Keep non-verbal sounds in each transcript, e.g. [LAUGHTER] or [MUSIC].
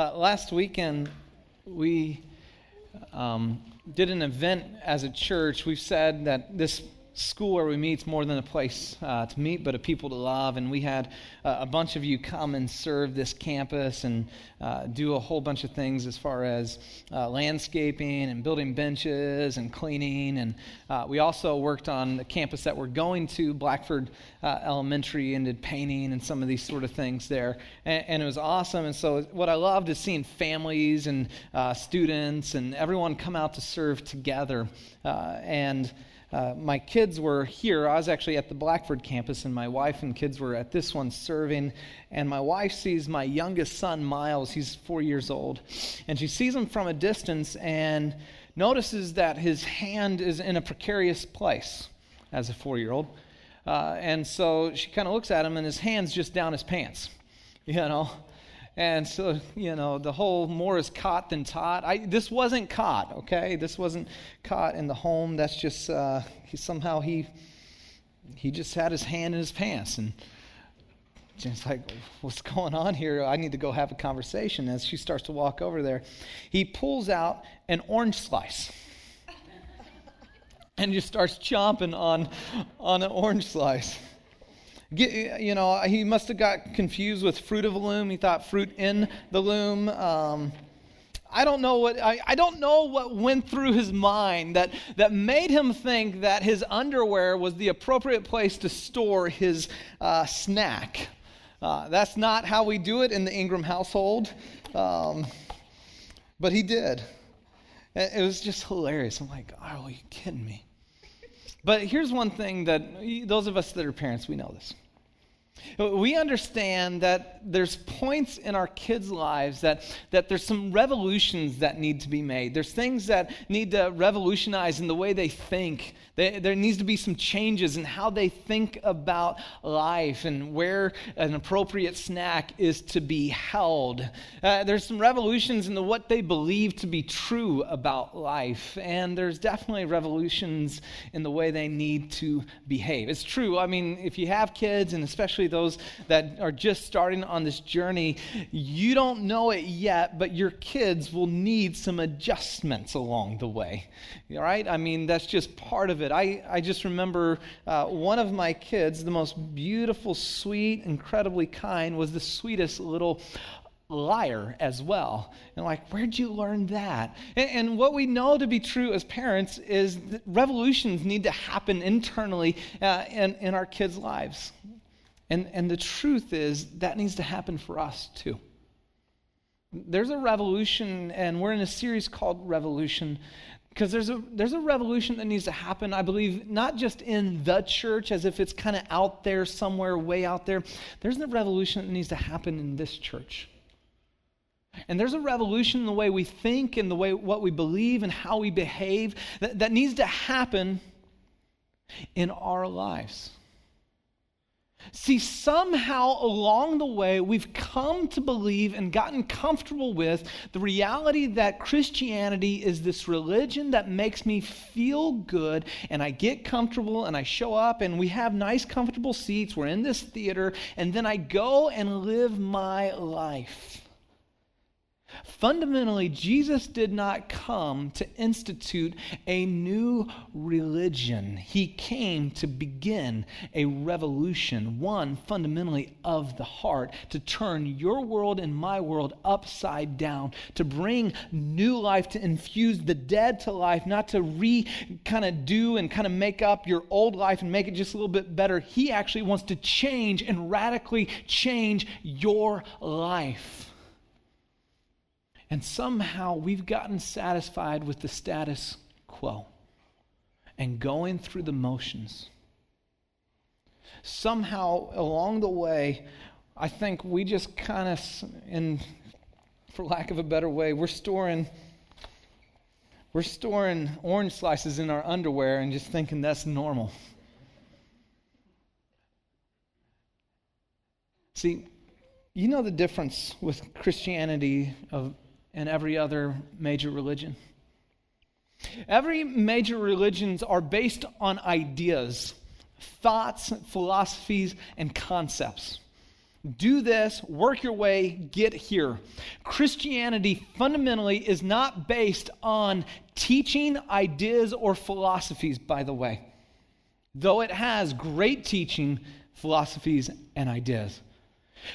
Uh, last weekend, we um, did an event as a church. We've said that this school where we meet is more than a place uh, to meet, but a people to love. And we had uh, a bunch of you come and serve this campus and uh, do a whole bunch of things as far as uh, landscaping and building benches and cleaning. And uh, we also worked on the campus that we're going to, Blackford uh, Elementary, and did painting and some of these sort of things there. And, and, it was awesome. And so, what I loved is seeing families and students and everyone come out to serve together. and uh, my kids were here. I was actually at the Blackford campus, and my wife and kids were at this one serving. And my wife sees my youngest son, Miles. He's four years old. And she sees him from a distance and notices that his hand is in a precarious place as a four year old. Uh, and so she kind of looks at him, and his hand's just down his pants, [LAUGHS] you know. And so, you know, the whole more is caught than taught. I, this wasn't caught, okay? This wasn't caught in the home. That's just, uh, he, somehow he, he just had his hand in his pants. And Jen's like, what's going on here? I need to go have a conversation. As she starts to walk over there, he pulls out an orange slice and just starts chomping on, on an orange slice. Get, you know, he must have got confused with fruit of the loom. He thought fruit in the loom. Um, I don't know what I, I don't know what went through his mind that, that made him think that his underwear was the appropriate place to store his uh, snack. Uh, that's not how we do it in the Ingram household, um, but he did. It was just hilarious. I'm like, oh, are you kidding me? But here's one thing that those of us that are parents, we know this. We understand that there's points in our kids' lives that, that there's some revolutions that need to be made. There's things that need to revolutionize in the way they think. They, there needs to be some changes in how they think about life and where an appropriate snack is to be held. Uh, there's some revolutions in the, what they believe to be true about life. And there's definitely revolutions in the way they need to behave. It's true. I mean, if you have kids, and especially those that are just starting on this journey, you don't know it yet, but your kids will need some adjustments along the way. All right? I mean, that's just part of it. I, I just remember uh, one of my kids, the most beautiful, sweet, incredibly kind, was the sweetest little liar as well. And like, where'd you learn that? And, and, what we know to be true as parents is that revolutions need to happen internally uh, in, in our kids' lives. And, and the truth is, that needs to happen for us too. There's a revolution, and we're in a series called Revolution because there's a, there's a revolution that needs to happen, I believe, not just in the church as if it's kind of out there somewhere, way out there. There's a revolution that needs to happen in this church. And there's a revolution in the way we think and the way what we believe and how we behave that, that needs to happen in our lives. See, somehow along the way, we've come to believe and gotten comfortable with the reality that Christianity is this religion that makes me feel good, and I get comfortable and I show up, and we have nice, comfortable seats. We're in this theater, and then I go and live my life. Fundamentally, Jesus did not come to institute a new religion. He came to begin a revolution, one fundamentally of the heart, to turn your world and my world upside down, to bring new life, to infuse the dead to life, not to re kind of do and kind of make up your old life and make it just a little bit better. He actually wants to change and radically change your life. And somehow we've gotten satisfied with the status quo and going through the motions. Somehow along the way, I think we just kind of, in for lack of a better way, we're storing we're storing orange slices in our underwear and just thinking that's normal. See, you know the difference with Christianity of and every other major religion. Every major religions are based on ideas, thoughts, philosophies, and concepts. do this, work your way, get here. Christianity fundamentally is not based on teaching, ideas, or philosophies, by the way, though it has great teaching, philosophies, and ideas.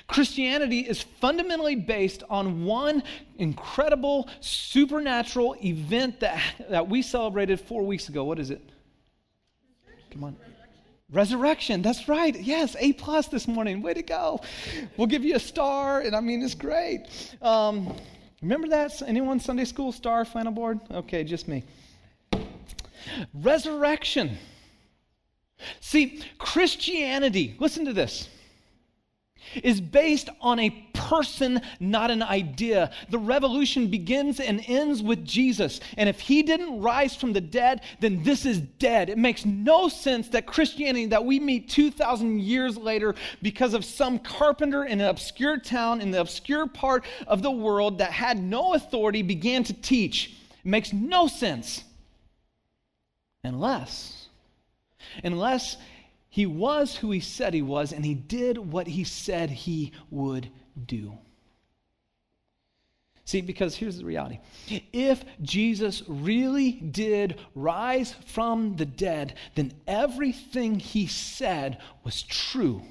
Christianity is fundamentally based on one incredible supernatural event that, that we celebrated four weeks ago. What is it? Come on. Resurrection. That's right. Yes, A plus this morning. Way to go. We'll give you a star, and I mean it's great. Um, remember that? Anyone Sunday school star flannel board? Okay, just me. Resurrection. See, Christianity. Listen to this is based on a person, not an idea. The revolution begins and ends with Jesus. And if he didn't rise from the dead, then this is dead. It makes no sense that Christianity that we meet 2,000 years later because of some carpenter in an obscure town in the obscure part of the world that had no authority began to teach. It makes no sense. Unless, unless he was who he said he was, and he did what he said he would do. See, because here's the reality. If Jesus really did rise from the dead, then everything he said was true.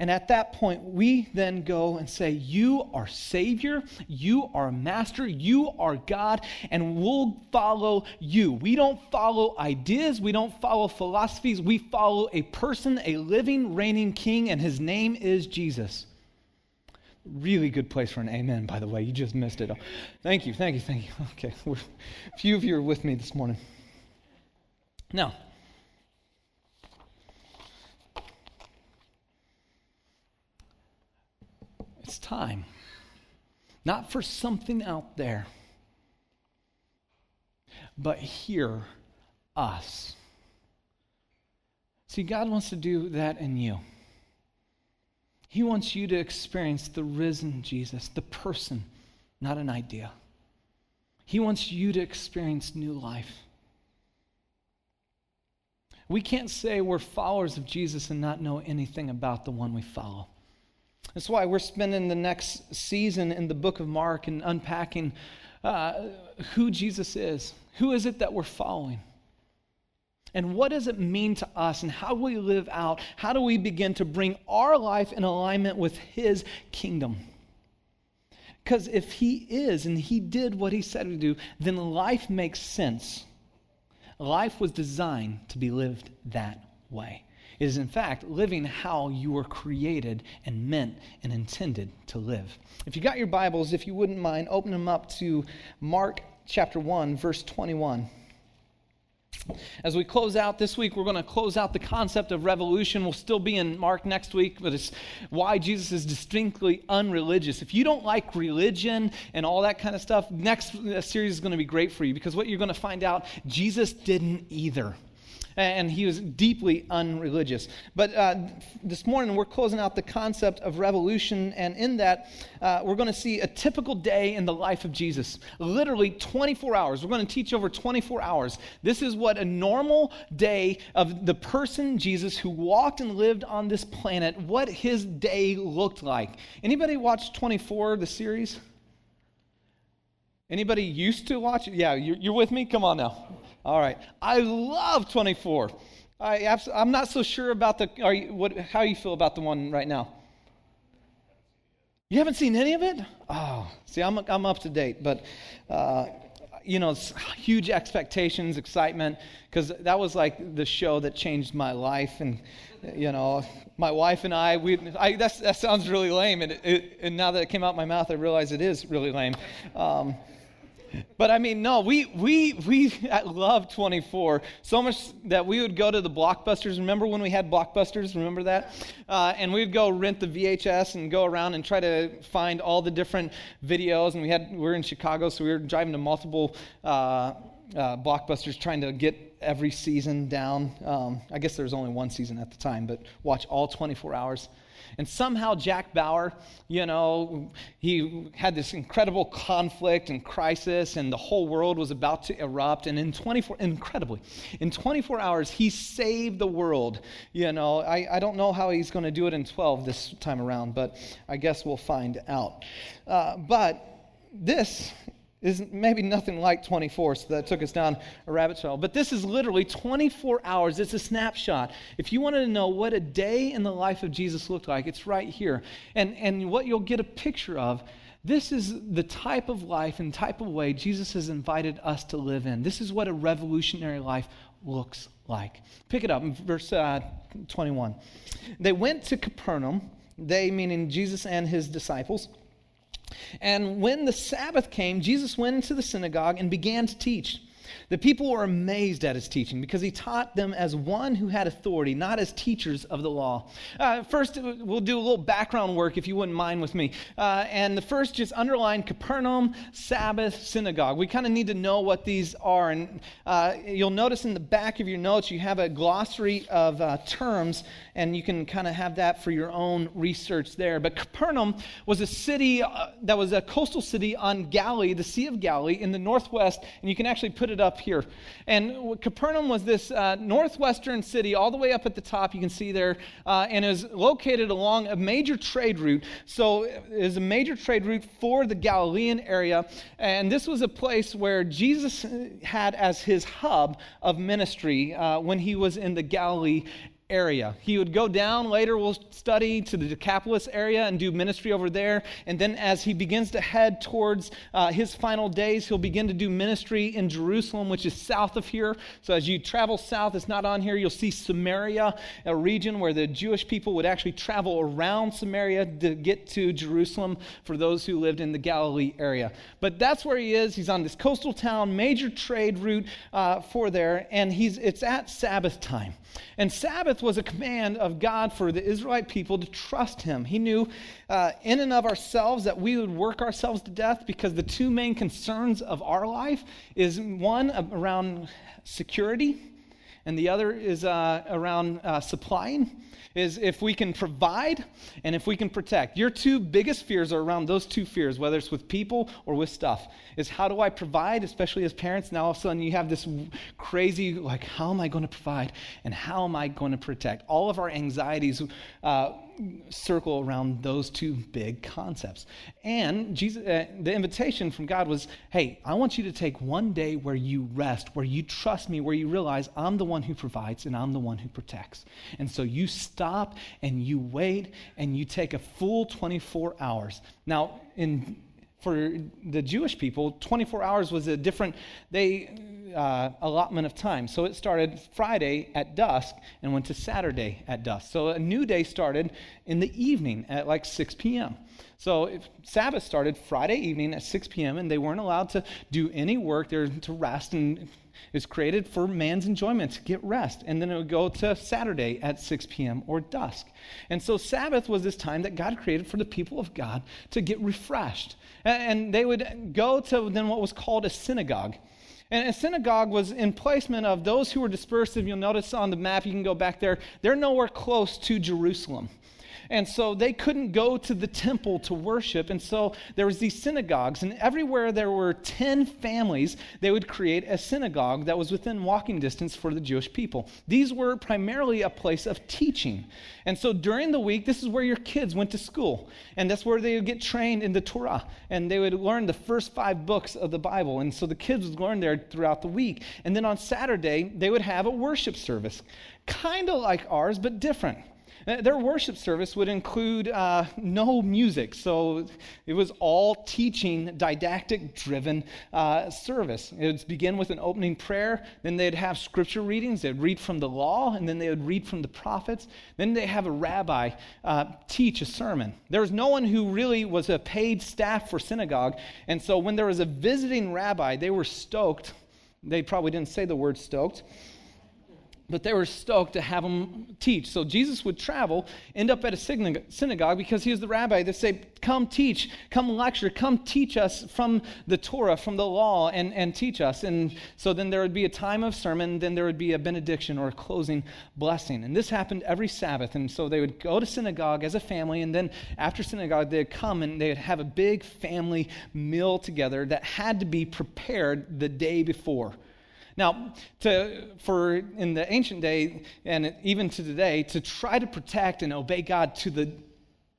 And at that point, we then go and say, You are Savior, you are Master, you are God, and we'll follow you. We don't follow ideas, we don't follow philosophies, we follow a person, a living, reigning King, and his name is Jesus. Really good place for an amen, by the way. You just missed it. Thank you, thank you, thank you. [LAUGHS] Okay, [LAUGHS] a few of you are with me this morning. Now, It's time. Not for something out there, but hear us. See, God wants to do that in you. He wants you to experience the risen Jesus, the person, not an idea. He wants you to experience new life. We can't say we're followers of Jesus and not know anything about the one we follow. That's why we're spending the next season in the book of Mark and unpacking uh, who Jesus is. Who is it that we're following? And what does it mean to us? And how do we live out? How do we begin to bring our life in alignment with His kingdom? Because if He is and He did what He said to do, then life makes sense. Life was designed to be lived that way is, in fact, living how you were created and meant and intended to live. If you got your Bibles, if you wouldn't mind, open them up to Mark chapter 1, verse 21. As we close out this week, we're going to close out the concept of revolution. We'll still be in Mark next week, but it's why Jesus is distinctly unreligious. If you don't like religion and all that kind of stuff, next uh, series is going to be great for you because what you're going to find out, Jesus didn't either and he was deeply unreligious. But uh, this morning, we're closing out the concept of revolution, and in that, uh, we're going to see a typical day in the life of Jesus. Literally 24 hours. We're going to teach over 24 hours. This is what a normal day of the person Jesus who walked and lived on this planet, what his day looked like. Anybody watch 24, the series? Anybody used to watch it? Yeah, you're, you're with me? Come on now. All right. I love 24. I abs- I'm not so sure about the. Are you, what, how you feel about the one right now? You haven't seen any of it? Oh, see, I'm, I'm up to date, but. Uh, you know, huge expectations, excitement, because that was like the show that changed my life. And, you know, my wife and I, we, I that sounds really lame. And, it, and now that it came out my mouth, I realize it is really lame. Um, but I mean, no, we, we, we love 24 so much that we would go to the Blockbusters. Remember when we had Blockbusters? Remember that? Uh, and we'd go rent the VHS and go around and try to find all the different videos. And we had, we were in Chicago, so we were driving to multiple uh, uh, Blockbusters trying to get every season down. Um, I guess there was only one season at the time, but watch all 24 hours. And somehow Jack Bauer, you know, he had this incredible conflict and crisis, and the whole world was about to erupt. And in 24, incredibly, in 24 hours, he saved the world. You know, I, I don't know how he's going to do it in 12 this time around, but I guess we'll find out. Uh, but this is maybe nothing like 24, so that took us down a rabbit trail. But this is literally 24 hours. It's a snapshot. If you wanted to know what a day in the life of Jesus looked like, it's right here. And, and what you'll get a picture of, this is the type of life and type of way Jesus has invited us to live in. This is what a revolutionary life looks like. Pick it up in verse uh, 21. They went to Capernaum, they meaning Jesus and his disciples. And when the Sabbath came, Jesus went into the synagogue and began to teach. The people were amazed at his teaching because he taught them as one who had authority, not as teachers of the law. Uh, first, we'll do a little background work, if you wouldn't mind with me. Uh, and the first, just underline Capernaum, Sabbath, synagogue. We kind of need to know what these are. And uh, you'll notice in the back of your notes, you have a glossary of uh, terms, and you can kind of have that for your own research there. But Capernaum was a city uh, that was a coastal city on Galilee, the Sea of Galilee, in the northwest. And you can actually put it up here. And Capernaum was this uh, northwestern city, all the way up at the top, you can see there, uh, and is located along a major trade route. So it is a major trade route for the Galilean area. And this was a place where Jesus had as his hub of ministry uh, when he was in the Galilee area. He would go down later, we'll study to the Decapolis area and do ministry over there. And then as he begins to head towards uh, his final days, he'll begin to do ministry in Jerusalem, which is south of here. So as you travel south, it's not on here, you'll see Samaria, a region where the Jewish people would actually travel around Samaria to get to Jerusalem for those who lived in the Galilee area. But that's where he is. He's on this coastal town, major trade route uh, for there, and he's, it's at Sabbath time. And Sabbath was a command of God for the Israelite people to trust Him. He knew uh, in and of ourselves that we would work ourselves to death because the two main concerns of our life is one around security, and the other is uh, around uh, supplying is if we can provide and if we can protect. Your two biggest fears are around those two fears, whether it's with people or with stuff. Is how do I provide, especially as parents? Now all of a sudden you have this crazy, like, how am I going to provide and how am I going to protect? All of our anxieties. Uh, circle around those two big concepts. And Jesus, uh, the invitation from God was, "Hey, I want you to take one day where you rest, where you trust me, where you realize I'm the one who provides and I'm the one who protects." And so you stop and you wait and you take a full 24 hours. Now, in for the Jewish people, 24 hours was a different they uh, allotment of time. So it started Friday at dusk and went to Saturday at dusk. So a new day started in the evening at like 6 p.m. So Sabbath started Friday evening at 6 p.m. and they weren't allowed to do any work. They're to rest and is created for man's enjoyment to get rest. And then it would go to Saturday at 6 p.m. or dusk. And so Sabbath was this time that God created for the people of God to get refreshed. And they would go to then what was called a synagogue. And a synagogue was in placement of those who were dispersed. If you'll notice on the map, you can go back there, they're nowhere close to Jerusalem. And so they couldn't go to the temple to worship. And so there was these synagogues. And everywhere there were 10 families, they would create a synagogue that was within walking distance for the Jewish people. These were primarily a place of teaching. And so during the week, this is where your kids went to school. And that's where they would get trained in the Torah. And they would learn the first five books of the Bible. And so the kids would learn there throughout the week. And then on Saturday, they would have a worship service, kind of like ours, but different. Uh, their worship service would include uh, no music, so it was all teaching, didactic driven uh, service. It would begin with an opening prayer, then they'd have scripture readings, they'd read from the law, and then they would read from the prophets. Then they'd have a rabbi uh, teach a sermon. There was no one who really was a paid staff for synagogue, and so when there was a visiting rabbi, they were stoked. They probably didn't say the word stoked but they were stoked to have him teach. So Jesus would travel, end up at a synagogue because he was the rabbi. They say, Come teach, come lecture, come teach us from the Torah, from the law, and, and teach us. And so then there would be a time of sermon, then there would be a benediction or a closing blessing. And this happened every Sabbath. And so they would go to synagogue as a family, and then after synagogue, they'd come and they'd have a big family meal together that had to be prepared the day before. Now, to, for in the ancient day and even to today, to try to protect and obey God to the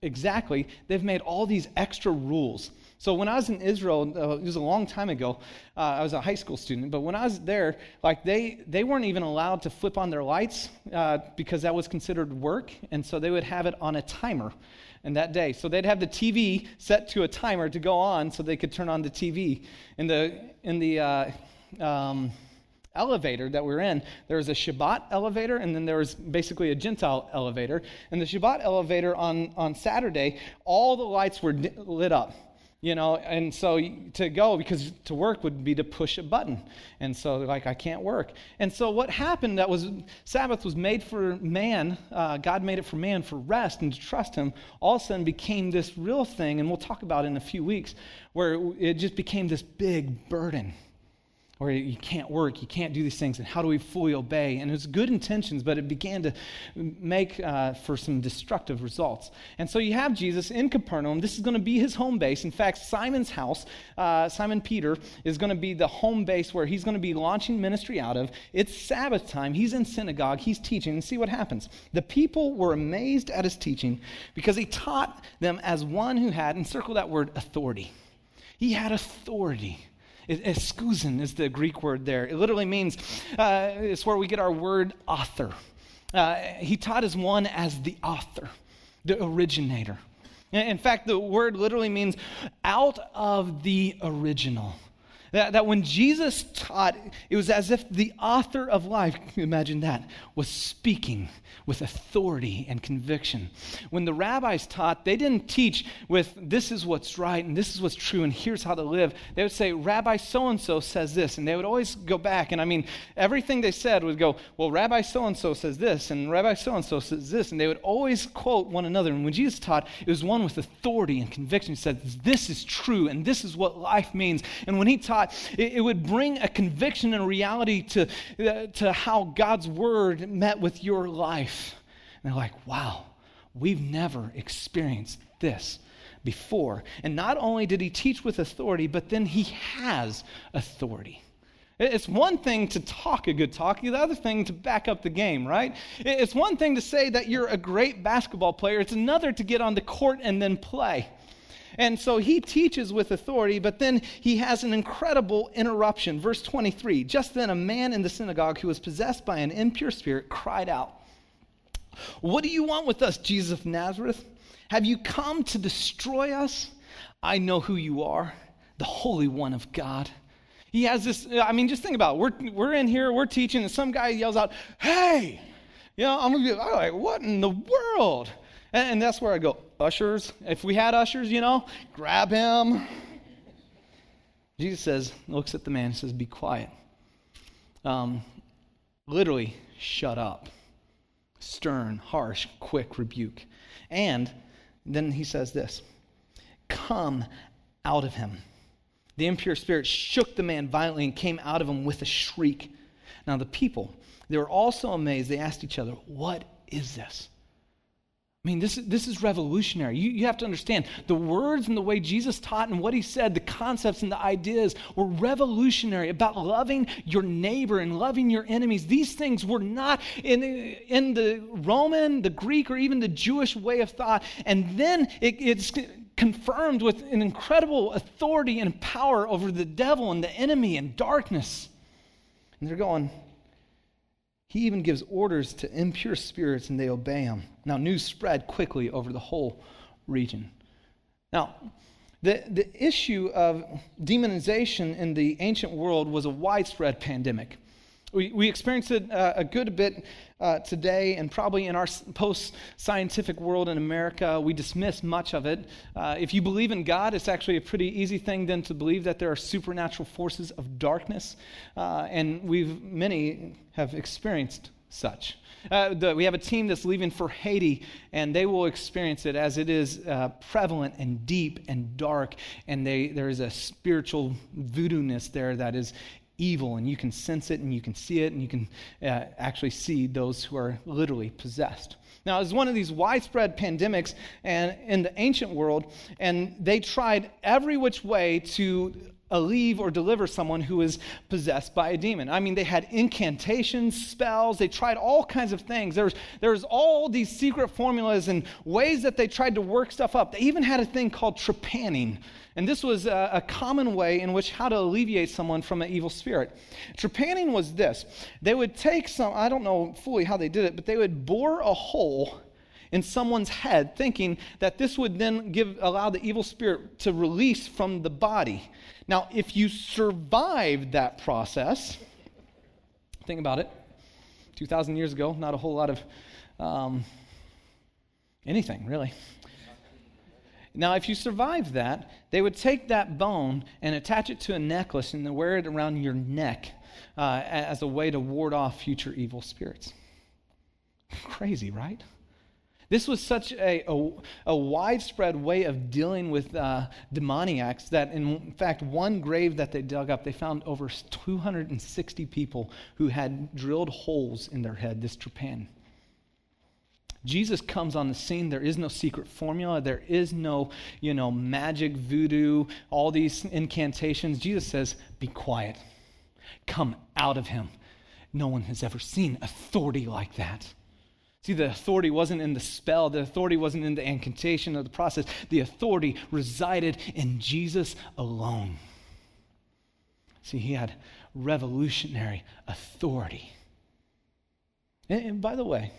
exactly, they've made all these extra rules. So when I was in Israel, uh, it was a long time ago. Uh, I was a high school student, but when I was there, like they they weren't even allowed to flip on their lights uh, because that was considered work, and so they would have it on a timer. And that day, so they'd have the TV set to a timer to go on, so they could turn on the TV. In the in the uh, um, elevator that we're in, there was a Shabbat elevator, and then there was basically a Gentile elevator. And the Shabbat elevator on, on Saturday, all the lights were lit up. You know, and so to go, because to work would be to push a button. And so, like, I can't work. And so, what happened that was Sabbath was made for man, uh, God made it for man for rest and to trust Him, all of a sudden became this real thing, and we'll talk about in a few weeks, where it just became this big burden or you can't work, you can't do these things, and how do we fully obey? And it was good intentions, but it began to make uh, for some destructive results. And so you have Jesus in Capernaum. This is going to be his home base. In fact, Simon's house, uh, Simon Peter, is going to be the home base where he's going to be launching ministry out of. It's Sabbath time. He's in synagogue, he's teaching, and see what happens. The people were amazed at his teaching because he taught them as one who had, and circle that word, authority. He had authority. Exousia is the Greek word there. It literally means, uh, it's where we get our word author. Uh, he taught as one as the author, the originator. In fact, the word literally means out of the original. That, that when Jesus taught, it was as if the author of life, [LAUGHS] imagine that, was speaking with authority and conviction. When the rabbis taught, they didn't teach with this is what's right and this is what's true and here's how to live. They would say, Rabbi so and so says this. And they would always go back. And I mean, everything they said would go, well, Rabbi so and so says this and Rabbi so and so says this. And they would always quote one another. And when Jesus taught, it was one with authority and conviction. He said, this is true and this is what life means. And when he taught, it, it would bring a conviction and reality to, uh, to how God's word met with your life. And they're like, wow, we've never experienced this before. And not only did he teach with authority, but then he has authority. It's one thing to talk a good talk, the other thing to back up the game, right? It's one thing to say that you're a great basketball player, it's another to get on the court and then play. And so he teaches with authority, but then he has an incredible interruption. Verse 23 Just then, a man in the synagogue who was possessed by an impure spirit cried out, what do you want with us, Jesus of Nazareth? Have you come to destroy us? I know who you are, the Holy One of God. He has this, I mean, just think about it. We're, we're in here, we're teaching, and some guy yells out, Hey! You know, I'm, gonna be, I'm like, What in the world? And, and that's where I go, Ushers. If we had ushers, you know, grab him. Jesus says, looks at the man says, Be quiet. Um, literally, shut up stern, harsh, quick rebuke. And then he says this Come out of him. The impure spirit shook the man violently and came out of him with a shriek. Now, the people, they were all so amazed. They asked each other, What is this? I mean, this, this is revolutionary. You, you have to understand the words and the way Jesus taught and what he said, the concepts and the ideas were revolutionary about loving your neighbor and loving your enemies. These things were not in, in the Roman, the Greek, or even the Jewish way of thought. And then it, it's confirmed with an incredible authority and power over the devil and the enemy and darkness. And they're going, he even gives orders to impure spirits and they obey him. Now, news spread quickly over the whole region. Now, the, the issue of demonization in the ancient world was a widespread pandemic. We, we experience it uh, a good bit uh, today, and probably in our post scientific world in America, we dismiss much of it. Uh, if you believe in God, it's actually a pretty easy thing then to believe that there are supernatural forces of darkness, uh, and we've many have experienced such. Uh, the, we have a team that's leaving for Haiti, and they will experience it as it is uh, prevalent and deep and dark, and they, there is a spiritual voodoo-ness there that is evil, and you can sense it, and you can see it, and you can uh, actually see those who are literally possessed. Now, it was one of these widespread pandemics and in the ancient world, and they tried every which way to alleviate or deliver someone who is possessed by a demon. I mean, they had incantations, spells, they tried all kinds of things. There's, there's all these secret formulas and ways that they tried to work stuff up. They even had a thing called trepanning. And this was a, a common way in which how to alleviate someone from an evil spirit. Trepanning was this they would take some, I don't know fully how they did it, but they would bore a hole in someone's head, thinking that this would then give, allow the evil spirit to release from the body. Now, if you survived that process, think about it. 2,000 years ago, not a whole lot of um, anything, really. Now, if you survived that, they would take that bone and attach it to a necklace and wear it around your neck uh, as a way to ward off future evil spirits. [LAUGHS] Crazy, right? This was such a, a, a widespread way of dealing with uh, demoniacs that, in fact, one grave that they dug up, they found over 260 people who had drilled holes in their head, this trepan. Jesus comes on the scene. There is no secret formula. There is no, you know, magic voodoo, all these incantations. Jesus says, Be quiet. Come out of him. No one has ever seen authority like that. See, the authority wasn't in the spell, the authority wasn't in the incantation of the process. The authority resided in Jesus alone. See, he had revolutionary authority. And, and by the way,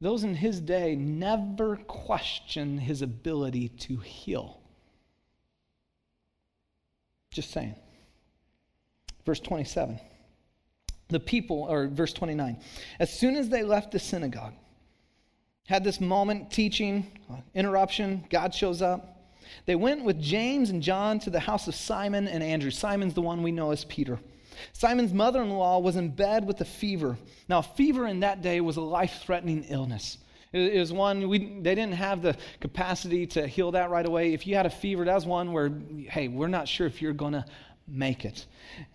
those in his day never questioned his ability to heal. Just saying. Verse 27 the people, or verse 29, as soon as they left the synagogue, had this moment teaching, uh, interruption, God shows up. They went with James and John to the house of Simon and Andrew. Simon's the one we know as Peter. Simon's mother in law was in bed with a fever. Now, fever in that day was a life threatening illness. It was one, we, they didn't have the capacity to heal that right away. If you had a fever, that was one where, hey, we're not sure if you're going to make it.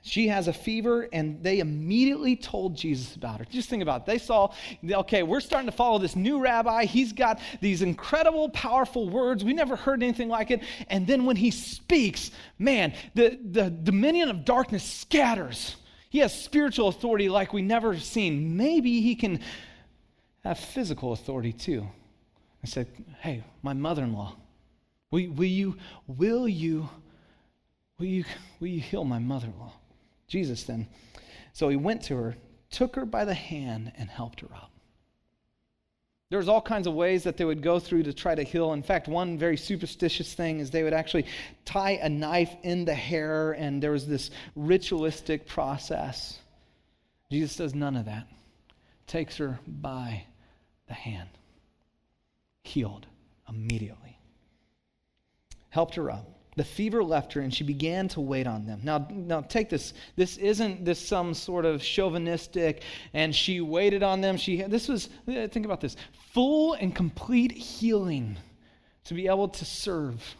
She has a fever, and they immediately told Jesus about her. Just think about it. They saw, okay, we're starting to follow this new rabbi. He's got these incredible, powerful words. We never heard anything like it. And then when he speaks, man, the, the dominion of darkness scatters. He has spiritual authority like we never seen. Maybe he can have physical authority too. I said, hey, my mother in law, will, will, you, will you Will you, will you heal my mother in law? Jesus then. So he went to her, took her by the hand, and helped her up. There was all kinds of ways that they would go through to try to heal. In fact, one very superstitious thing is they would actually tie a knife in the hair, and there was this ritualistic process. Jesus does none of that. Takes her by the hand. Healed immediately. Helped her up the fever left her and she began to wait on them. Now, now take this. This isn't this some sort of chauvinistic and she waited on them. She this was uh, think about this. Full and complete healing to be able to serve.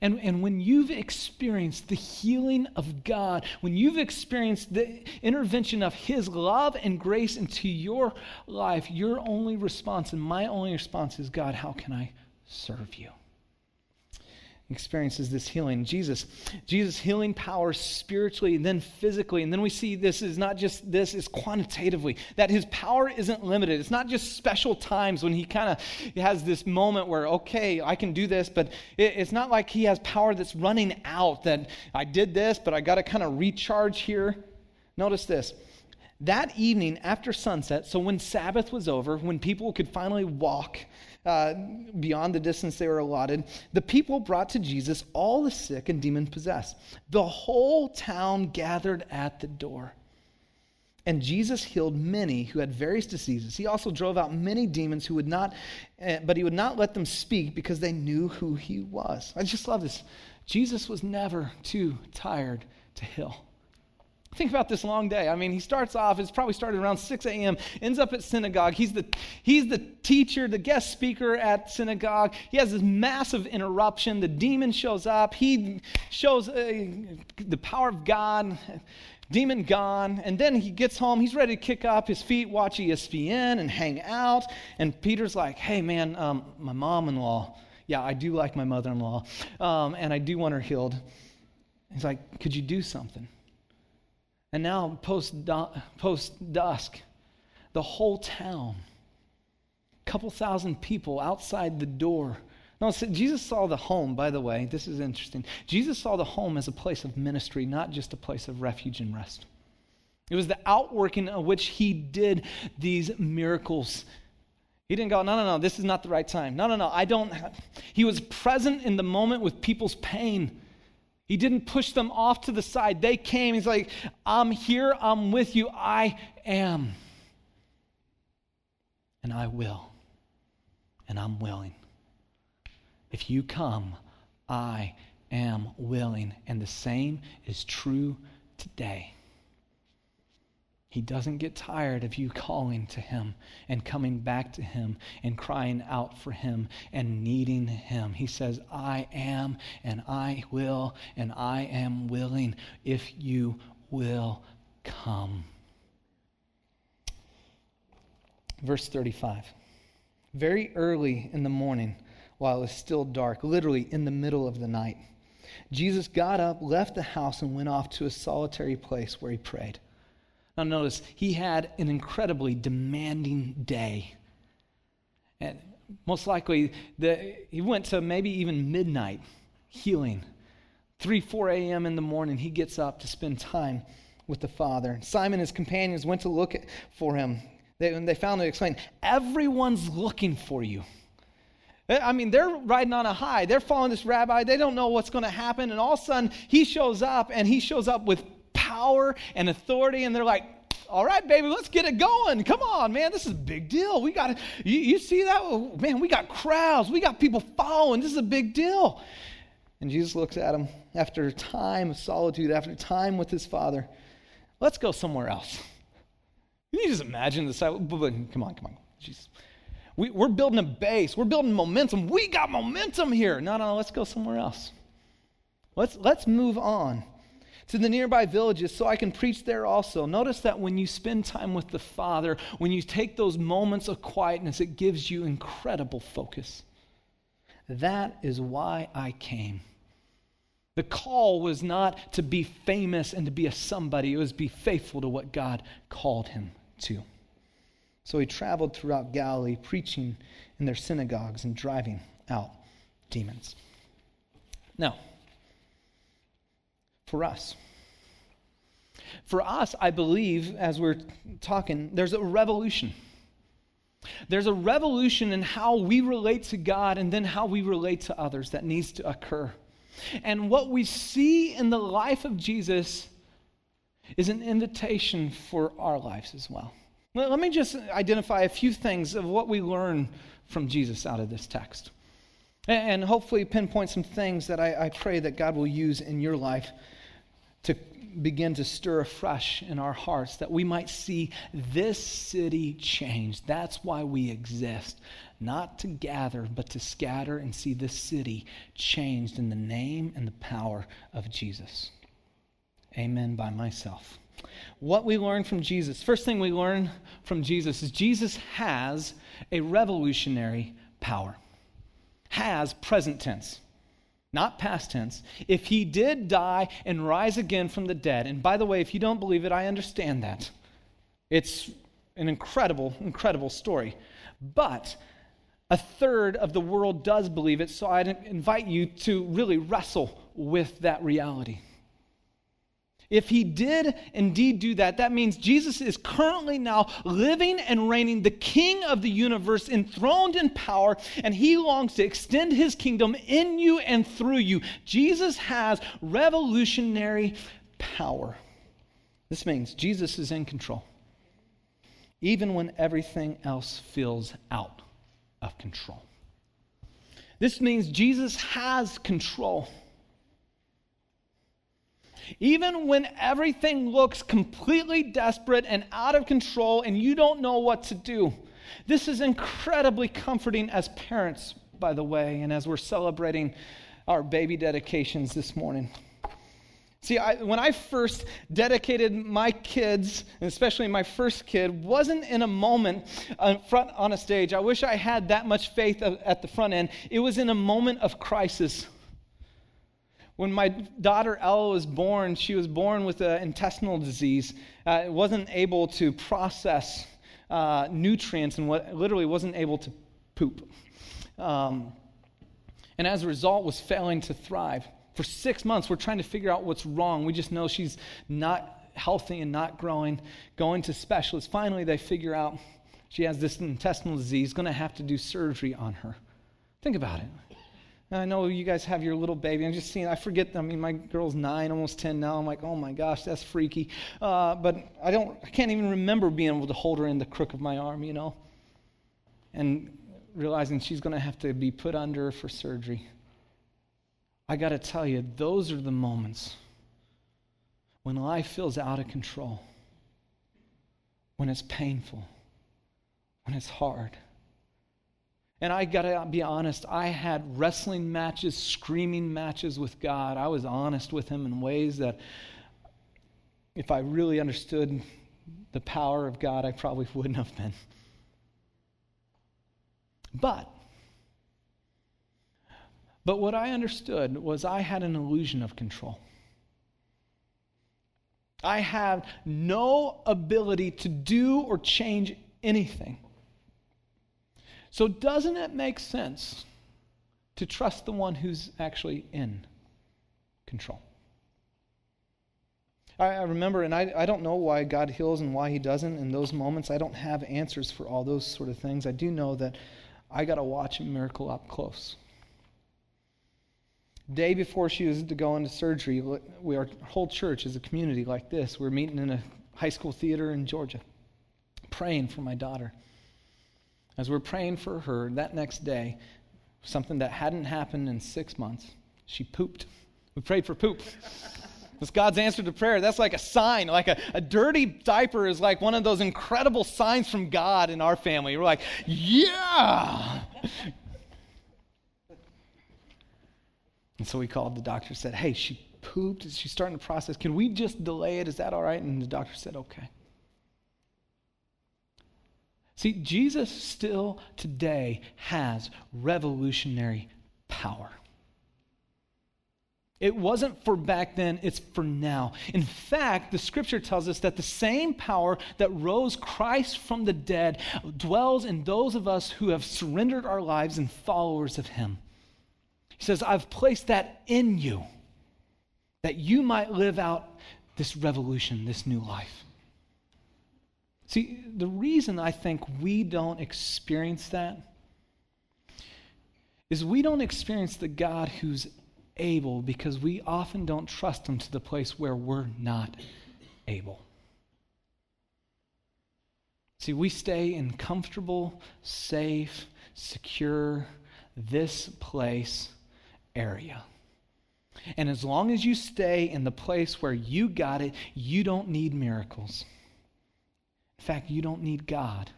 And, and when you've experienced the healing of God, when you've experienced the intervention of His love and grace into your life, your only response and my only response is God, how can I serve you? Experiences this healing. Jesus, Jesus healing power spiritually and then physically. And then we see this is not just this, is quantitatively, that his power isn't limited. It's not just special times when he kind of has this moment where, okay, I can do this, but it, it's not like he has power that's running out, that I did this, but I got to kind of recharge here. Notice this. That evening after sunset, so when Sabbath was over, when people could finally walk uh, beyond the distance they were allotted, the people brought to Jesus all the sick and demon possessed. The whole town gathered at the door. And Jesus healed many who had various diseases. He also drove out many demons who would not, uh, but he would not let them speak because they knew who he was. I just love this. Jesus was never too tired to heal. Think about this long day. I mean, he starts off, it's probably started around 6 a.m., ends up at synagogue. He's the, he's the teacher, the guest speaker at synagogue. He has this massive interruption. The demon shows up. He shows uh, the power of God. Demon gone. And then he gets home. He's ready to kick up his feet, watch ESPN, and hang out. And Peter's like, hey, man, um, my mom in law. Yeah, I do like my mother in law. Um, and I do want her healed. He's like, could you do something? And now, post, post dusk, the whole town, a couple thousand people outside the door. No, Jesus saw the home, by the way, this is interesting. Jesus saw the home as a place of ministry, not just a place of refuge and rest. It was the outworking of which he did these miracles. He didn't go, no, no, no, this is not the right time. No, no, no, I don't. He was present in the moment with people's pain. He didn't push them off to the side. They came. He's like, I'm here. I'm with you. I am. And I will. And I'm willing. If you come, I am willing. And the same is true today. He doesn't get tired of you calling to Him and coming back to Him and crying out for Him and needing Him. He says, I am and I will and I am willing if you will come. Verse 35. Very early in the morning, while it was still dark, literally in the middle of the night, Jesus got up, left the house, and went off to a solitary place where he prayed. Now, notice, he had an incredibly demanding day. And most likely, the, he went to maybe even midnight healing. 3, 4 a.m. in the morning, he gets up to spend time with the Father. Simon and his companions went to look for him. They, they found him explained, Everyone's looking for you. Eh, I mean, they're riding on a high. They're following this rabbi. They don't know what's going to happen. And all of a sudden, he shows up, and he shows up with power and authority, and they're like, all right, baby, let's get it going. Come on, man, this is a big deal. We got you, you see that? Man, we got crowds, we got people following. This is a big deal. And Jesus looks at him after time of solitude, after time with his father. Let's go somewhere else. Can you just imagine the side? Come on, come on. Jesus. We, we're building a base. We're building momentum. We got momentum here. No, no, let's go somewhere else. Let's, let's move on to the nearby villages so I can preach there also. Notice that when you spend time with the Father, when you take those moments of quietness, it gives you incredible focus. That is why I came. The call was not to be famous and to be a somebody, it was be faithful to what God called him to. So he traveled throughout Galilee, preaching in their synagogues and driving out demons. Now, for us. For us, I believe, as we're talking, there's a revolution. There's a revolution in how we relate to God and then how we relate to others that needs to occur. And what we see in the life of Jesus is an invitation for our lives as well. Let me just identify a few things of what we learn from Jesus out of this text. And hopefully pinpoint some things that I, I pray that God will use in your life begin to stir afresh in our hearts that we might see this city change. That's why we exist. Not to gather, but to scatter and see this city changed in the name and the power of Jesus. Amen by myself. What we learn from Jesus, first thing we learn from Jesus is Jesus has a revolutionary power. Has present tense not past tense, if he did die and rise again from the dead, and by the way, if you don't believe it, I understand that. It's an incredible, incredible story. But a third of the world does believe it, so I invite you to really wrestle with that reality. If he did indeed do that, that means Jesus is currently now living and reigning, the king of the universe, enthroned in power, and he longs to extend his kingdom in you and through you. Jesus has revolutionary power. This means Jesus is in control, even when everything else feels out of control. This means Jesus has control Even when everything looks completely desperate and out of control and you don't know what to do. This is incredibly comforting as parents, by the way, and as we're celebrating our baby dedications this morning. See, I, when I first dedicated my kids, and especially my first kid, wasn't in a moment in front on a stage. I wish I had that much faith at the front end. It was in a moment of crisis. When my daughter Ella was born, she was born with an intestinal disease. Uh, wasn't able to process uh, nutrients and what, literally wasn't able to poop. Um, and as a result, was failing to thrive. For six months, we're trying to figure out what's wrong. We just know she's not healthy and not growing, going to specialists. Finally, they figure out she has this intestinal disease, going to have to do surgery on her. Think about it. I know you guys have your little baby. I'm just seeing, I forget, I mean, my girl's nine, almost 10 now. I'm like, oh my gosh, that's freaky. Uh, but I don't, I can't even remember being able to hold her in the crook of my arm, you know? And realizing she's going to have to be put under for surgery. I got to tell you, those are the moments when life feels out of control, when it's painful, when it's hard. And I got to be honest, I had wrestling matches, screaming matches with God. I was honest with Him in ways that, if I really understood the power of God, I probably [LAUGHS] wouldn't have been. But but what I understood was I had an illusion of control. I have no ability to do or change anything. So, doesn't it make sense to trust the one who's actually in control? I, I remember, and I, I don't know why God heals and why He doesn't in those moments. I don't have answers for all those sort of things. I do know that I got to watch a miracle up close day before she was to go into surgery, we, our whole church is a community like this. We're meeting in a high school theater in Georgia, praying for my daughter. As we're praying for her, that next day, something that hadn't happened in six months, she pooped. We prayed for poop. That's God's answer to prayer. That's like a sign. Like a, a dirty diaper is like one of those incredible signs from God in our family. We're like, yeah, And so we called the doctor, said, Hey, she pooped. She's starting the process. Can we just delay it? Is that all right? And the doctor said, Okay. See, Jesus still today has revolutionary power. It wasn't for back then, it's for now. In fact, the scripture tells us that the same power that rose Christ from the dead dwells in those of us who have surrendered our lives and followers of him. He says, I've placed that in you that you might live out this revolution, this new life. See, the reason I think we don't experience that is we don't experience the God who's able because we often don't trust Him to the place where we're not able. See, we stay in comfortable, safe, secure, this place area. And as long as you stay in the place where you got it, you don't need miracles. In fact, you don't need God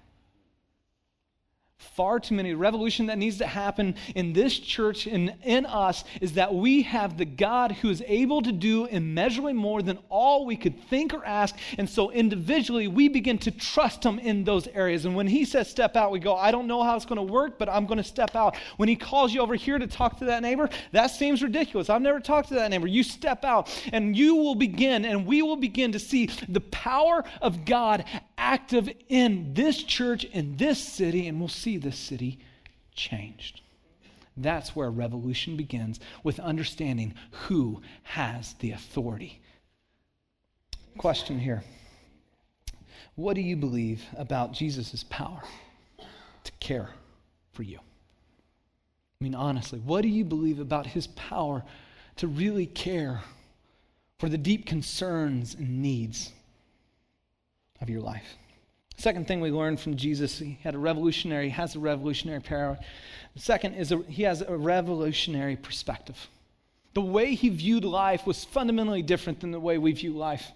far too many. Revolution that needs to happen in this church and in us is that we have the God who is able to do immeasurably more than all we could think or ask. And so individually, we begin to trust Him in those areas. And when He says step out, we go, I don't know how it's going to work, but I'm going to step out. When He calls you over here to talk to that neighbor, that seems ridiculous. I've never talked to that neighbor. You step out, and you will begin, and we will begin to see the power of God active in this church, in this city, and we'll see this city changed. That's where revolution begins with understanding who has the authority. Question here What do you believe about Jesus' power to care for you? I mean, honestly, what do you believe about his power to really care for the deep concerns and needs of your life. Second thing we learned from Jesus, he had a revolutionary, has a revolutionary power. Second is a, he has a revolutionary perspective. The way he viewed life was fundamentally different than the way we view life.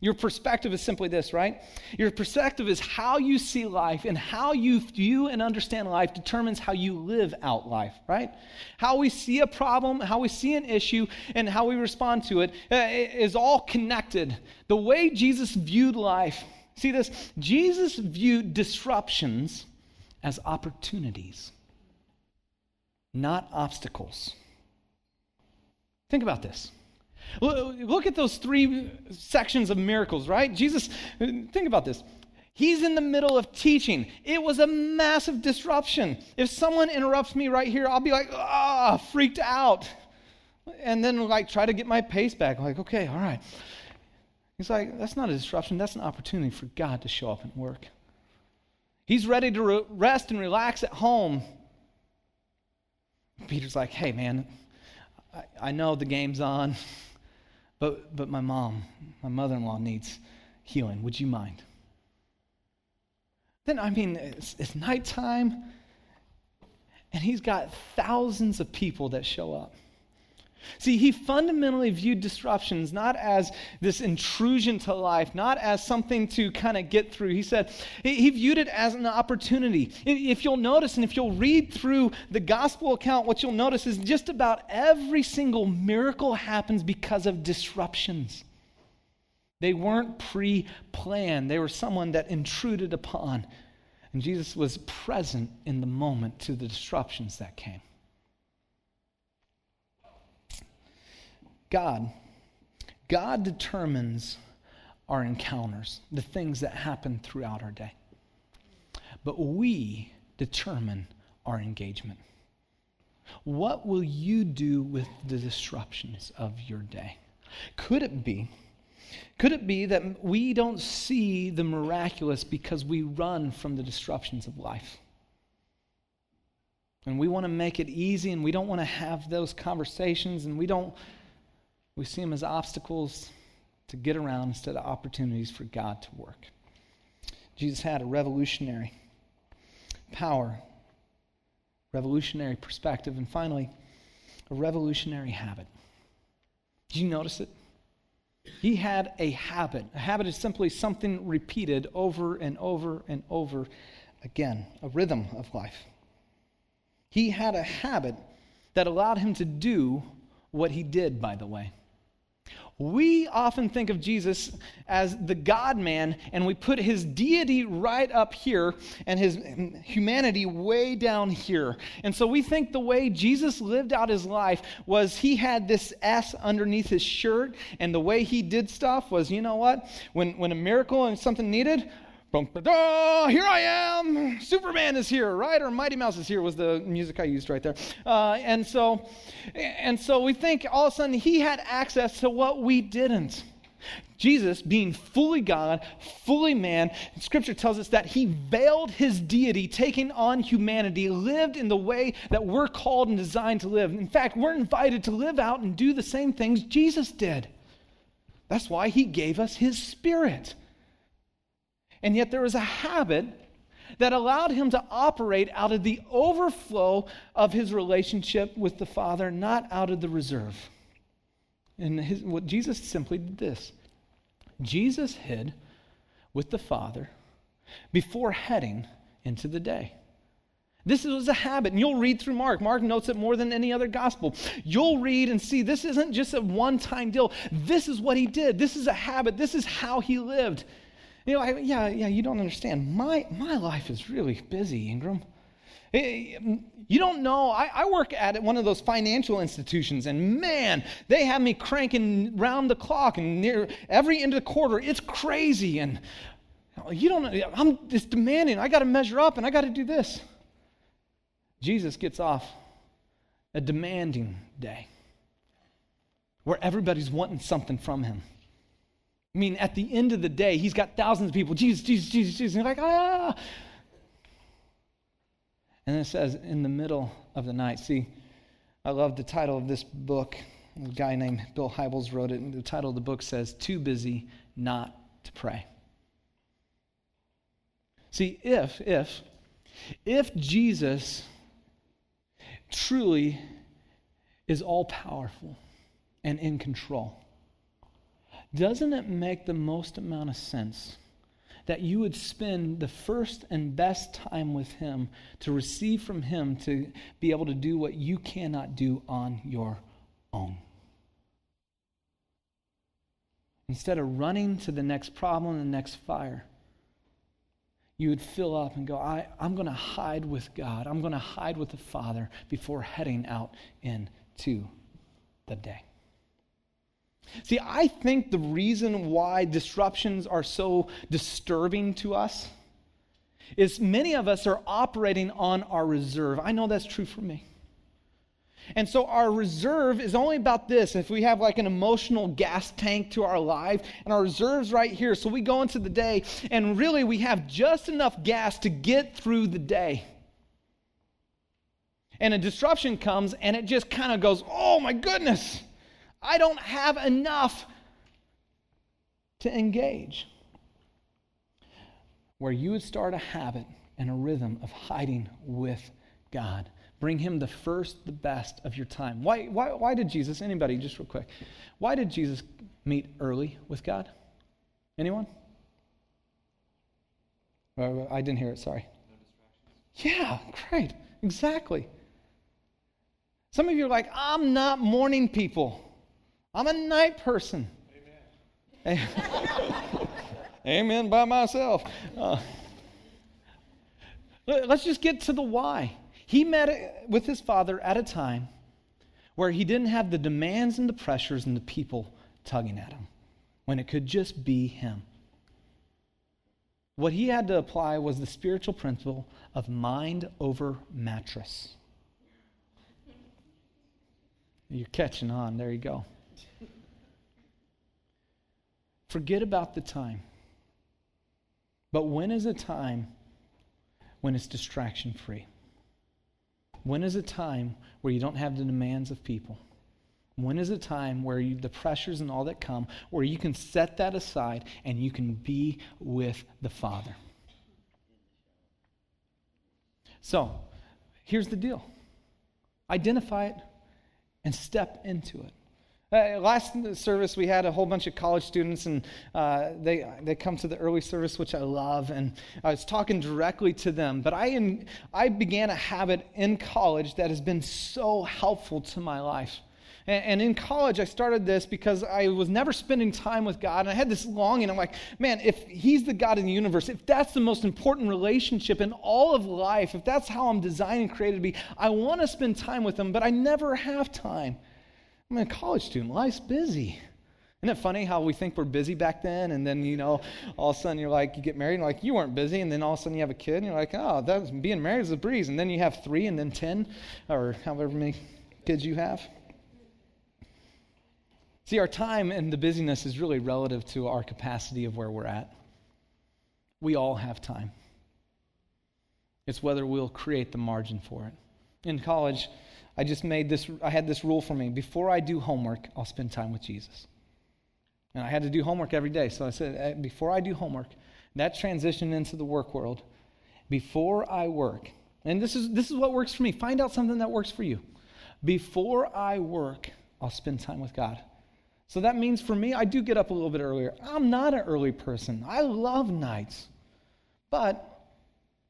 Your perspective is simply this, right? Your perspective is how you see life and how you view and understand life determines how you live out life, right? How we see a problem, how we see an issue, and how we respond to it uh, all connected. The way Jesus viewed life, see this? Jesus viewed disruptions as opportunities, not obstacles. Think about this. Look at those three sections of miracles, right? Jesus, think about this. He's in the middle of teaching. It was a massive disruption. If someone interrupts me right here, I'll be like, ah, freaked out. And then, like, try to get my pace back. Like, okay, all right. He's like, that's not a disruption. That's an opportunity for God to show up and work. He's ready to re- rest and relax at home. Peter's like, hey, man, I, I know the game's on. But, but my mom, my mother in law needs healing. Would you mind? Then, I mean, it's, it's nighttime, and he's got thousands of people that show up. See, he fundamentally viewed disruptions not as this intrusion to life, not as something to kind of get through. He said he viewed it as an opportunity. If you'll notice and if you'll read through the gospel account, what you'll notice is just about every single miracle happens because of disruptions. They weren't pre planned, they were someone that intruded upon. And Jesus was present in the moment to the disruptions that came. God, God determines our encounters, the things that happen throughout our day. But we determine our engagement. What will you do with the disruptions of your day? Could it be? Could it be that we don't see the miraculous because we run from the disruptions of life? And we want to make it easy and we don't want to have those conversations and we don't we see them as obstacles to get around instead of opportunities for God to work. Jesus had a revolutionary power, revolutionary perspective, and finally, a revolutionary habit. Did you notice it? He had a habit. A habit is simply something repeated over and over and over again, a rhythm of life. He had a habit that allowed him to do what he did, by the way. We often think of Jesus as the God man, and we put his deity right up here and his humanity way down here. And so we think the way Jesus lived out his life was he had this S underneath his shirt, and the way he did stuff was, you know what? When, when a miracle and something needed, Boom, here I am. Superman is here, right? Or Mighty Mouse is here was the music I used right there. Uh, and so, and so we think all of a sudden he had access to what we didn't. Jesus, being fully God, fully man, Scripture tells us that he veiled his deity, taking on humanity, lived in the way that we're called and designed to live. In fact, we're invited to live out and do the same things Jesus did. That's why he gave us his spirit. And yet there was a habit that allowed him to operate out of the overflow of his relationship with the Father, not out of the reserve. And his, what Jesus simply did this Jesus hid with the Father before heading into the day. This was a habit, and you'll read through Mark. Mark notes it more than any other gospel. You'll read and see this isn't just a one time deal. This is what he did. This is a habit. This is how he lived. You know, I, yeah, yeah, you don't understand. My, my life is really busy, Ingram. Eh, you don't know. I, I, work at one of those financial institutions, and man, they have me cranking round the clock and near every end of the quarter. It's crazy, and you don't. I'm just demanding. I got to measure up, and I got to do this. Jesus gets off a demanding day where everybody's wanting something from him. I mean, at the end of the day, he's got thousands of people. Jesus, Jesus, Jesus, Jesus. And they're like, ah. And it says, in the middle of the night. See, I love the title of this book. A guy named Bill Hybels wrote it, and the title of the book says, Too Busy Not to Pray. See, if, if, if Jesus truly is all powerful and in control, doesn't it make the most amount of sense that you would spend the first and best time with Him to receive from Him to be able to do what you cannot do on your own? Instead of running to the next problem, the next fire, you would fill up and go, I, I'm going to hide with God. I'm going to hide with the Father before heading out into the day. See, I think the reason why disruptions are so disturbing to us is many of us are operating on our reserve. I know that's true for me. And so our reserve is only about this. If we have like an emotional gas tank to our life, and our reserve's right here. So we go into the day, and really we have just enough gas to get through the day. And a disruption comes, and it just kind of goes, oh my goodness. I don't have enough to engage. Where you would start a habit and a rhythm of hiding with God. Bring him the first, the best of your time. Why, why, why did Jesus, anybody, just real quick, why did Jesus meet early with God? Anyone? Uh, I didn't hear it, sorry. No yeah, great. Exactly. Some of you are like, I'm not morning people. I'm a night person. Amen. [LAUGHS] Amen by myself. Uh, let's just get to the why. He met with his father at a time where he didn't have the demands and the pressures and the people tugging at him, when it could just be him. What he had to apply was the spiritual principle of mind over mattress. You're catching on. There you go. Forget about the time. But when is a time when it's distraction free? When is a time where you don't have the demands of people? When is a time where you, the pressures and all that come, where you can set that aside and you can be with the Father? So, here's the deal identify it and step into it. Uh, last service, we had a whole bunch of college students, and uh, they, they come to the early service, which I love. And I was talking directly to them. But I, in, I began a habit in college that has been so helpful to my life. And, and in college, I started this because I was never spending time with God. And I had this longing. I'm like, man, if He's the God in the universe, if that's the most important relationship in all of life, if that's how I'm designed and created to be, I want to spend time with Him, but I never have time. I'm a college student. Life's busy. Isn't it funny how we think we're busy back then, and then you know, all of a sudden you're like, you get married, and like you weren't busy, and then all of a sudden you have a kid, and you're like, oh, that's being married is a breeze, and then you have three, and then ten, or however many kids you have. See, our time and the busyness is really relative to our capacity of where we're at. We all have time. It's whether we'll create the margin for it. In college, I just made this, I had this rule for me. Before I do homework, I'll spend time with Jesus. And I had to do homework every day. So I said, eh, before I do homework, that transitioned into the work world. Before I work, and this is, this is what works for me. Find out something that works for you. Before I work, I'll spend time with God. So that means for me, I do get up a little bit earlier. I'm not an early person. I love nights. But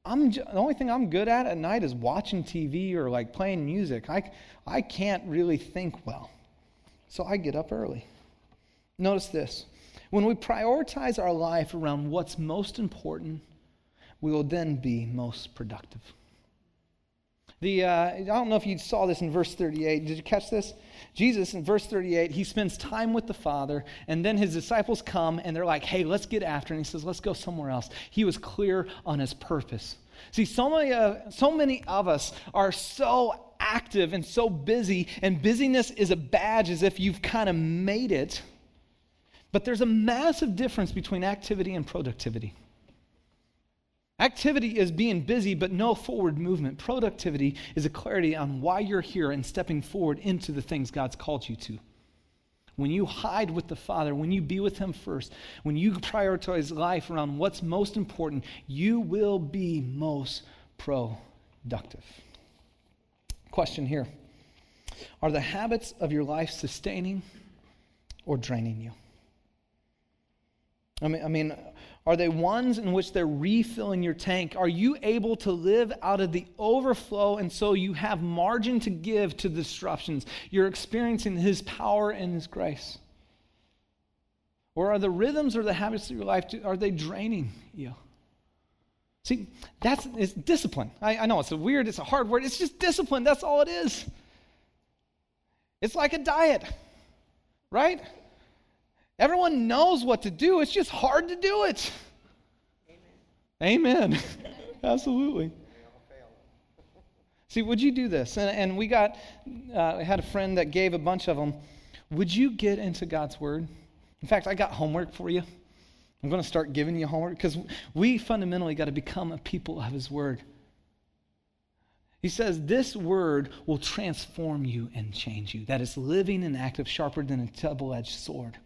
I'm the only thing I'm good at at night is watching TV or like playing music. I, I can't really think well. So I get up early. Notice this. When we prioritize our life around what's most important, we will then be most productive. The, uh, I don't know if you saw this in verse 38. Did you catch this? Jesus, in verse 38, he spends time with the Father, and then his disciples come and they're like, hey, let's get after. And he says, let's go somewhere else. He was clear on his purpose. See, so many, uh, so many of us are so active and so busy, and busyness is a badge as if you've kind of made it. But there's a massive difference between activity and productivity. Activity is being busy, but no forward movement. Productivity is a clarity on why you're here and stepping forward into the things God's called you to. When you hide with the Father, when you be with Him first, when you prioritize life around what's most important, you will be most productive. Question here Are the habits of your life sustaining or draining you? I mean, I mean, are they ones in which they're refilling your tank? Are you able to live out of the overflow and so you have margin to give to the disruptions? You're experiencing His power and His grace. Or are the rhythms or the habits of your life, are they draining you? See, that's it's discipline. I, I know it's a weird, it's a hard word. It's just discipline. That's all it is. It's like a diet, right? Everyone knows what to do, it's just hard to do it. Amen. Amen. [LAUGHS] Absolutely. See, would you do this? And, and we got, uh, had a friend that gave a bunch of them. Would you get into God's Word? In fact, I got homework for you. I'm going to start giving you homework because we fundamentally got to become a people of His Word. He says, This word will transform you and change you. That is living and active, sharper than a double edged sword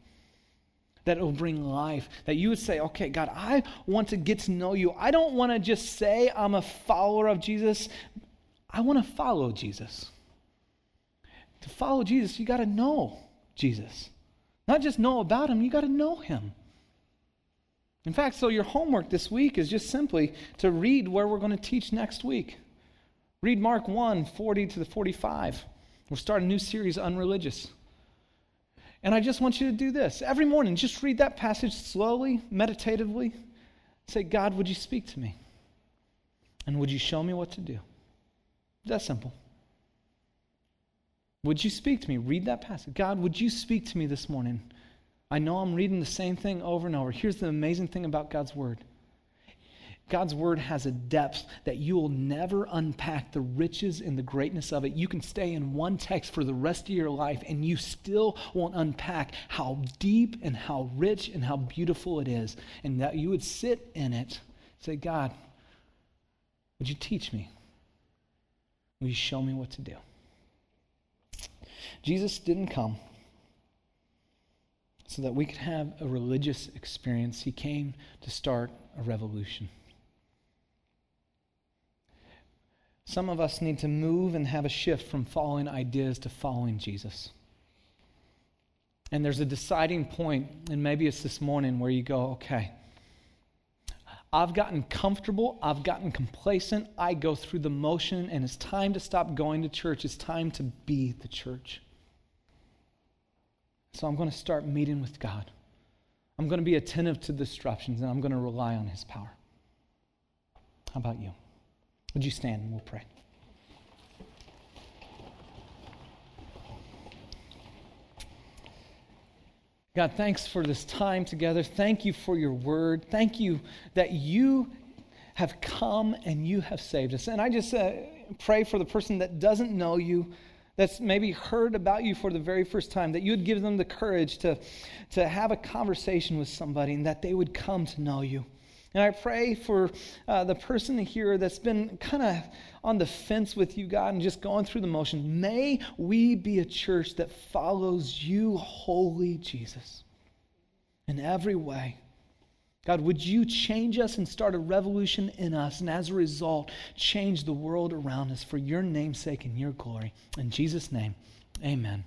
that it will bring life. That you would say, okay, God, I want to get to know you. I don't want to just say I'm a follower of Jesus. I want to follow Jesus. To follow Jesus, you got to know Jesus. Not just know about him, you got to know him. In fact, so your homework this week is just simply to read where we're going to teach next week. Read Mark 1 40 to the 45. We'll start a new series, Unreligious. And I just want you to do this. Every morning, just read that passage slowly, meditatively. Say, God, would you speak to me? And would you show me what to do? That's simple. Would you speak to me? Read that passage. God, would you speak to me this morning? I know I'm reading the same thing over and over. Here's the amazing thing about God's word God's word has a depth that you will never unpack the riches and the greatness of it. You can stay in one text for the rest of your life and you still won't unpack how deep and how rich and how beautiful it is. And that you would sit in it, say, God, would you teach me? Will you show me what to do? Jesus didn't come so that we could have a religious experience. He came to start a revolution. Some of us need to move and have a shift from following ideas to following Jesus. And there's a deciding point, and maybe it's this morning where you go, okay, I've gotten comfortable, I've gotten complacent, I go through the motion, and it's time to stop going to church. It's time to be the church. So I'm going to start meeting with God. I'm going to be attentive to disruptions, and I'm going to rely on His power. How about you? Would you stand and we'll pray? God, thanks for this time together. Thank you for your word. Thank you that you have come and you have saved us. And I just uh, pray for the person that doesn't know you, that's maybe heard about you for the very first time, that you would give them the courage to, to have a conversation with somebody and that they would come to know you. And I pray for uh, the person here that's been kind of on the fence with you, God, and just going through the motion. May we be a church that follows you, holy Jesus, in every way. God, would you change us and start a revolution in us, and as a result, change the world around us for your name's sake and your glory. In Jesus' name, amen.